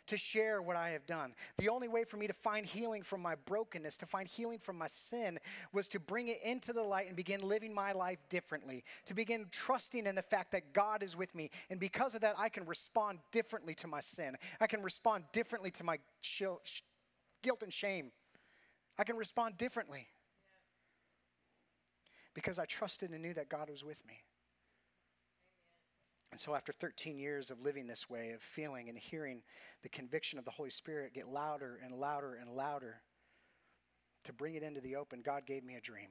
to share what I have done. The only way for me to find healing from my brokenness, to find healing from my sin, was to bring it into the light and begin living my life differently, to begin trusting in the fact that God is with me. And because of that, I can respond differently to my sin. I can respond differently to my guilt and shame. I can respond differently because I trusted and knew that God was with me. And so, after 13 years of living this way, of feeling and hearing the conviction of the Holy Spirit get louder and louder and louder, to bring it into the open, God gave me a dream.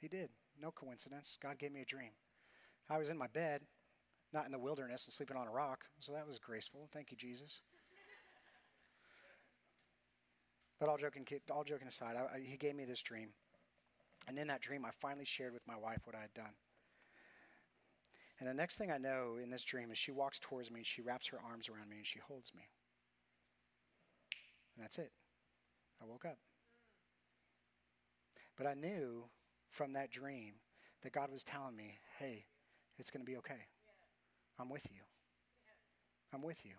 He did. No coincidence. God gave me a dream. I was in my bed, not in the wilderness and sleeping on a rock, so that was graceful. Thank you, Jesus. But all joking, all joking aside, I, I, he gave me this dream. And in that dream, I finally shared with my wife what I had done. And the next thing I know in this dream is she walks towards me and she wraps her arms around me and she holds me. And that's it. I woke up. But I knew from that dream that God was telling me, hey, it's going to be okay. I'm with you. I'm with you.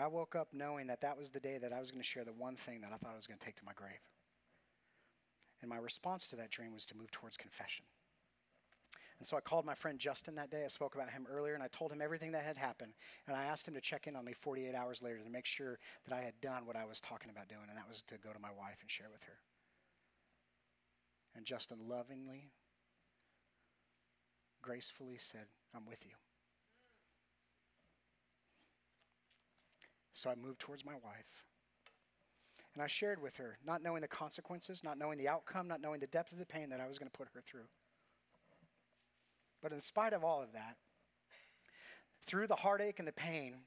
I woke up knowing that that was the day that I was going to share the one thing that I thought I was going to take to my grave. And my response to that dream was to move towards confession. And so I called my friend Justin that day. I spoke about him earlier, and I told him everything that had happened. And I asked him to check in on me 48 hours later to make sure that I had done what I was talking about doing, and that was to go to my wife and share with her. And Justin lovingly, gracefully said, I'm with you. So I moved towards my wife. And I shared with her, not knowing the consequences, not knowing the outcome, not knowing the depth of the pain that I was going to put her through. But in spite of all of that, through the heartache and the pain,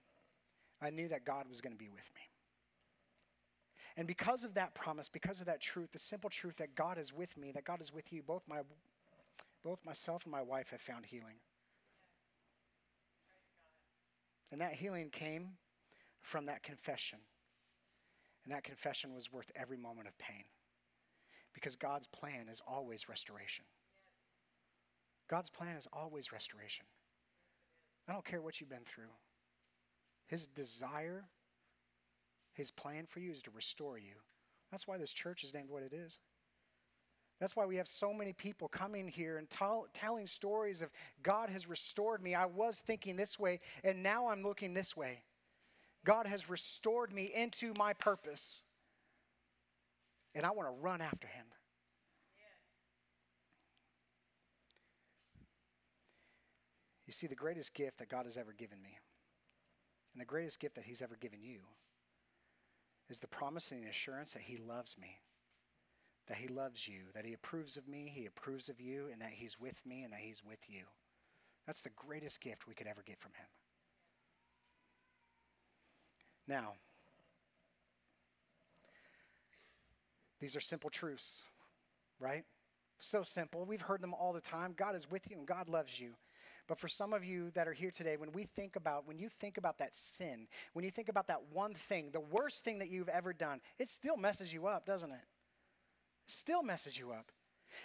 I knew that God was going to be with me. And because of that promise, because of that truth, the simple truth that God is with me, that God is with you, both my both myself and my wife have found healing. And that healing came from that confession. And that confession was worth every moment of pain. Because God's plan is always restoration. God's plan is always restoration. I don't care what you've been through. His desire, his plan for you is to restore you. That's why this church is named what it is. That's why we have so many people coming here and tell, telling stories of God has restored me. I was thinking this way, and now I'm looking this way. God has restored me into my purpose. And I want to run after him. You see, the greatest gift that God has ever given me, and the greatest gift that He's ever given you, is the promise and the assurance that He loves me, that He loves you, that He approves of me, He approves of you, and that He's with me and that He's with you. That's the greatest gift we could ever get from Him. Now, these are simple truths, right? So simple. We've heard them all the time. God is with you and God loves you. But for some of you that are here today, when we think about, when you think about that sin, when you think about that one thing, the worst thing that you've ever done, it still messes you up, doesn't it? still messes you up.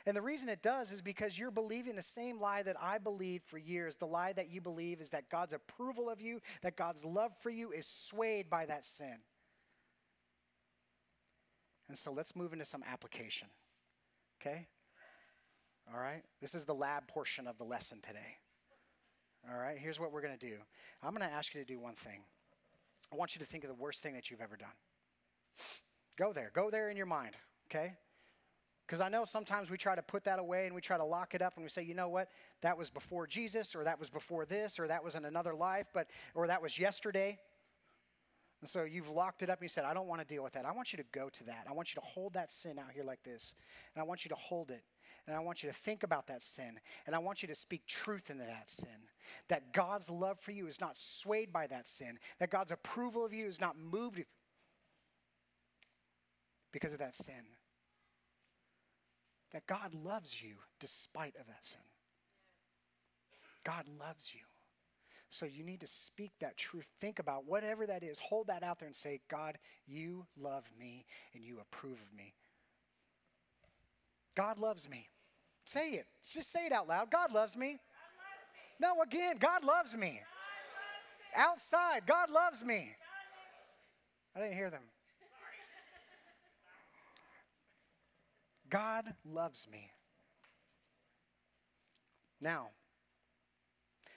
And the reason it does is because you're believing the same lie that I believed for years. The lie that you believe is that God's approval of you, that God's love for you is swayed by that sin. And so let's move into some application. Okay? All right? This is the lab portion of the lesson today. All right, here's what we're going to do I'm going to ask you to do one thing. I want you to think of the worst thing that you've ever done. Go there, go there in your mind, okay? Because I know sometimes we try to put that away and we try to lock it up and we say, you know what, that was before Jesus, or that was before this, or that was in another life, but or that was yesterday. And so you've locked it up and you said, I don't want to deal with that. I want you to go to that. I want you to hold that sin out here like this. And I want you to hold it. And I want you to think about that sin. And I want you to speak truth into that sin. That God's love for you is not swayed by that sin. That God's approval of you is not moved because of that sin. That God loves you despite of that sin. God loves you. So you need to speak that truth. Think about whatever that is. Hold that out there and say, God, you love me and you approve of me. God loves me. Say it. Just say it out loud. God loves me. God loves me. No, again, God loves me. God loves me. Outside, God loves me. God loves me. I didn't hear them. God loves me. Now,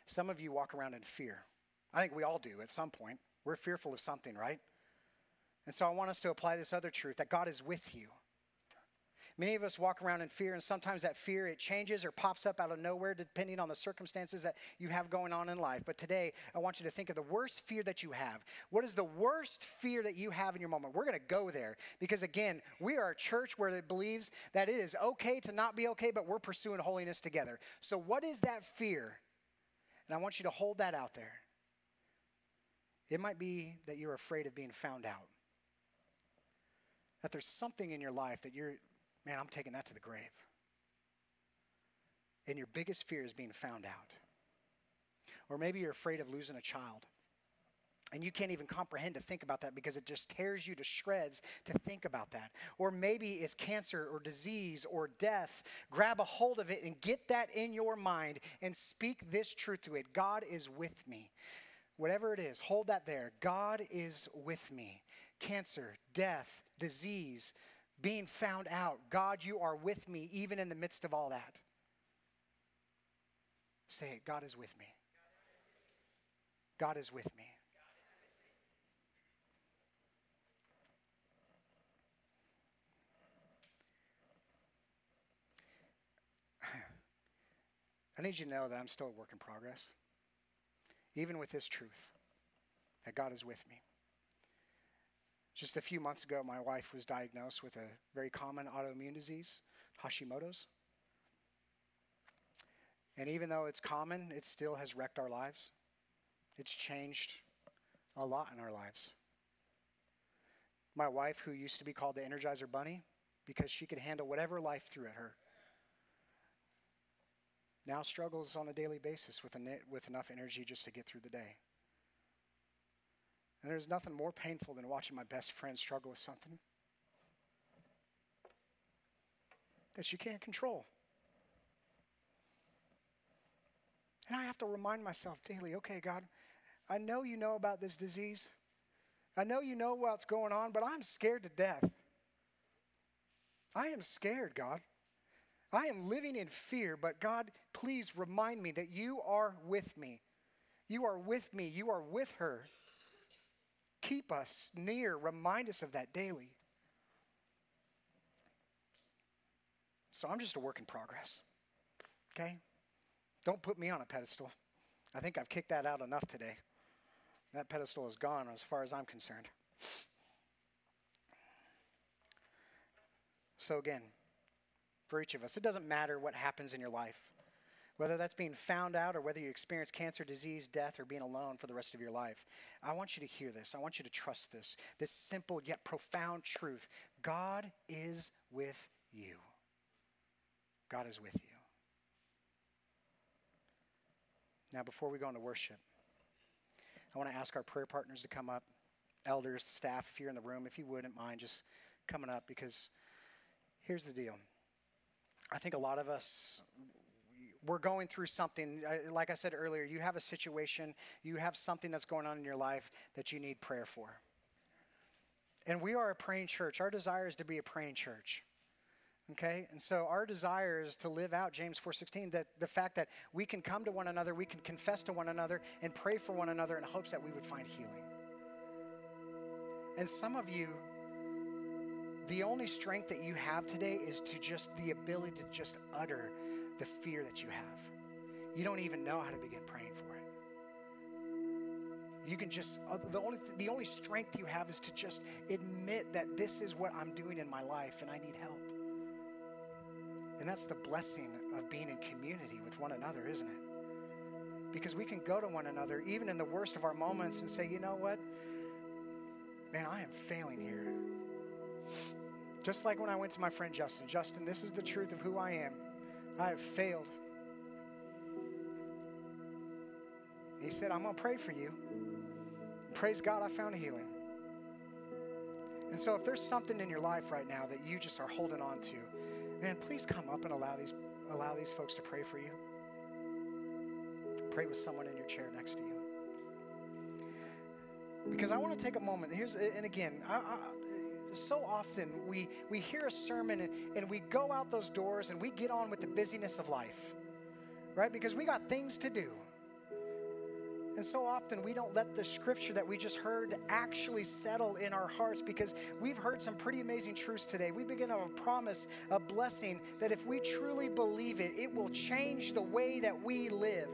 some of you walk around in fear. I think we all do at some point. We're fearful of something, right? And so I want us to apply this other truth that God is with you. Many of us walk around in fear, and sometimes that fear it changes or pops up out of nowhere depending on the circumstances that you have going on in life. But today, I want you to think of the worst fear that you have. What is the worst fear that you have in your moment? We're going to go there because again, we are a church where it believes that it is okay to not be okay, but we're pursuing holiness together. So, what is that fear? And I want you to hold that out there. It might be that you're afraid of being found out. That there's something in your life that you're man, I'm taking that to the grave. And your biggest fear is being found out. Or maybe you're afraid of losing a child. And you can't even comprehend to think about that because it just tears you to shreds to think about that. Or maybe it's cancer or disease or death. Grab a hold of it and get that in your mind and speak this truth to it God is with me. Whatever it is, hold that there. God is with me. Cancer, death, disease, being found out. God, you are with me even in the midst of all that. Say it God is with me. God is with me. I need you to know that I'm still a work in progress. Even with this truth, that God is with me. Just a few months ago, my wife was diagnosed with a very common autoimmune disease, Hashimoto's. And even though it's common, it still has wrecked our lives. It's changed a lot in our lives. My wife, who used to be called the Energizer Bunny because she could handle whatever life threw at her, now struggles on a daily basis with, with enough energy just to get through the day. And there's nothing more painful than watching my best friend struggle with something that she can't control. And I have to remind myself daily okay, God, I know you know about this disease. I know you know what's going on, but I'm scared to death. I am scared, God. I am living in fear, but God, please remind me that you are with me. You are with me. You are with her. Keep us near. Remind us of that daily. So I'm just a work in progress. Okay? Don't put me on a pedestal. I think I've kicked that out enough today. That pedestal is gone as far as I'm concerned. So, again, for each of us, it doesn't matter what happens in your life, whether that's being found out or whether you experience cancer, disease, death, or being alone for the rest of your life. I want you to hear this. I want you to trust this. This simple yet profound truth God is with you. God is with you. Now, before we go into worship, I want to ask our prayer partners to come up, elders, staff, if you're in the room, if you wouldn't mind just coming up, because here's the deal. I think a lot of us, we're going through something. Uh, like I said earlier, you have a situation, you have something that's going on in your life that you need prayer for. And we are a praying church. Our desire is to be a praying church. Okay? And so our desire is to live out James 4:16 that the fact that we can come to one another, we can confess to one another and pray for one another in hopes that we would find healing. And some of you the only strength that you have today is to just the ability to just utter the fear that you have. You don't even know how to begin praying for it. You can just uh, the only the only strength you have is to just admit that this is what I'm doing in my life and I need help. And that's the blessing of being in community with one another, isn't it? Because we can go to one another, even in the worst of our moments, and say, you know what? Man, I am failing here. Just like when I went to my friend Justin Justin, this is the truth of who I am. I have failed. He said, I'm going to pray for you. Praise God, I found a healing. And so, if there's something in your life right now that you just are holding on to, man, please come up and allow these, allow these folks to pray for you. Pray with someone in your chair next to you. Because I want to take a moment. Here's, and again, I, I, so often we, we hear a sermon and, and we go out those doors and we get on with the busyness of life, right? Because we got things to do. And so often we don't let the scripture that we just heard actually settle in our hearts because we've heard some pretty amazing truths today. We begin to promise, a blessing that if we truly believe it, it will change the way that we live.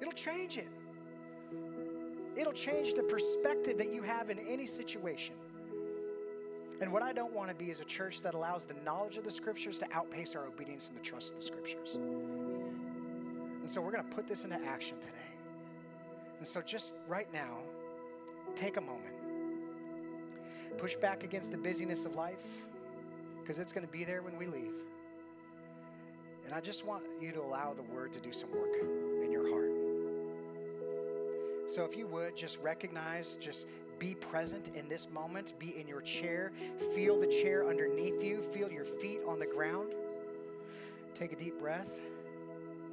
It'll change it. It'll change the perspective that you have in any situation. And what I don't want to be is a church that allows the knowledge of the scriptures to outpace our obedience and the trust of the scriptures. And so we're going to put this into action today. And so just right now, take a moment. Push back against the busyness of life because it's going to be there when we leave. And I just want you to allow the word to do some work in your heart. So if you would just recognize, just be present in this moment, be in your chair, feel the chair underneath you, feel your feet on the ground. Take a deep breath.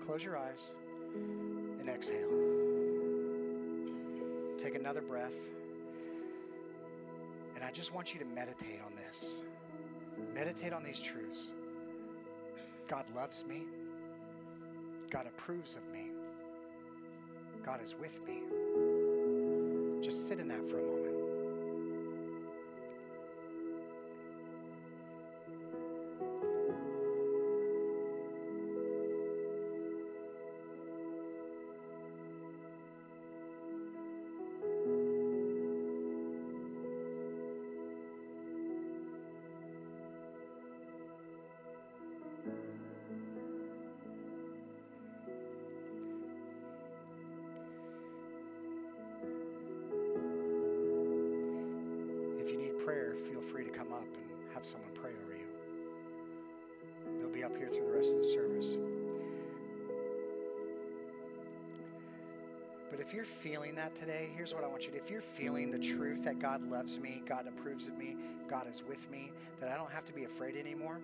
Close your eyes and exhale. Take another breath. And I just want you to meditate on this. Meditate on these truths. God loves me. God approves of me. God is with me. Sit in that for a moment. Feeling that today, here's what I want you to do. If you're feeling the truth that God loves me, God approves of me, God is with me, that I don't have to be afraid anymore,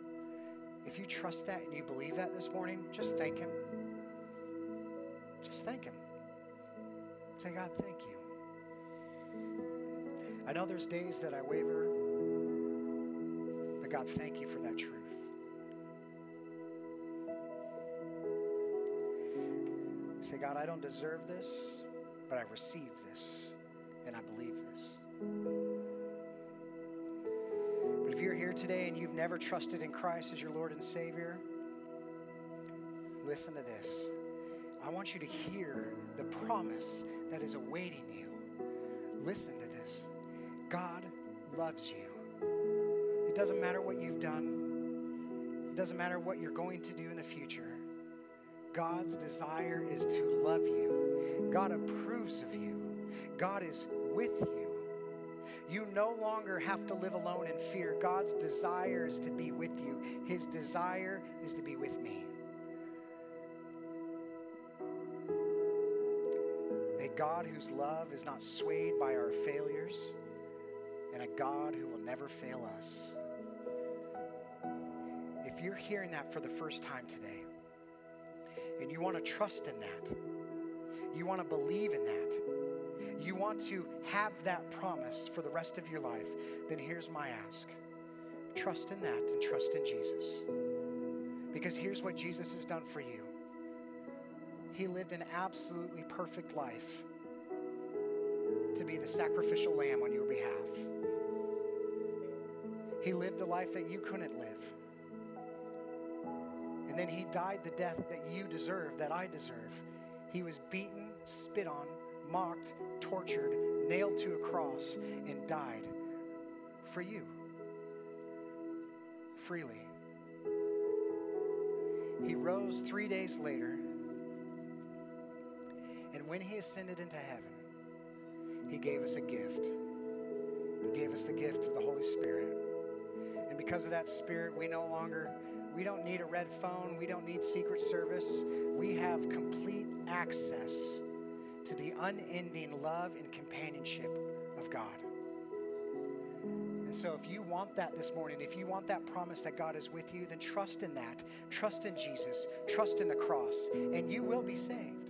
if you trust that and you believe that this morning, just thank Him. Just thank Him. Say, God, thank you. I know there's days that I waver, but God, thank you for that truth. Say, God, I don't deserve this, but I receive this and I believe this. But if you're here today and you've never trusted in Christ as your Lord and Savior, listen to this. I want you to hear the promise that is awaiting you. Listen to this God loves you. It doesn't matter what you've done, it doesn't matter what you're going to do in the future. God's desire is to love you. God approves of you. God is with you. You no longer have to live alone in fear. God's desire is to be with you. His desire is to be with me. A God whose love is not swayed by our failures, and a God who will never fail us. If you're hearing that for the first time today, and you want to trust in that, you want to believe in that, you want to have that promise for the rest of your life, then here's my ask trust in that and trust in Jesus. Because here's what Jesus has done for you He lived an absolutely perfect life to be the sacrificial lamb on your behalf. He lived a life that you couldn't live. Then he died the death that you deserve, that I deserve. He was beaten, spit on, mocked, tortured, nailed to a cross, and died for you freely. He rose three days later, and when he ascended into heaven, he gave us a gift. He gave us the gift of the Holy Spirit. And because of that Spirit, we no longer we don't need a red phone. We don't need Secret Service. We have complete access to the unending love and companionship of God. And so, if you want that this morning, if you want that promise that God is with you, then trust in that. Trust in Jesus. Trust in the cross, and you will be saved.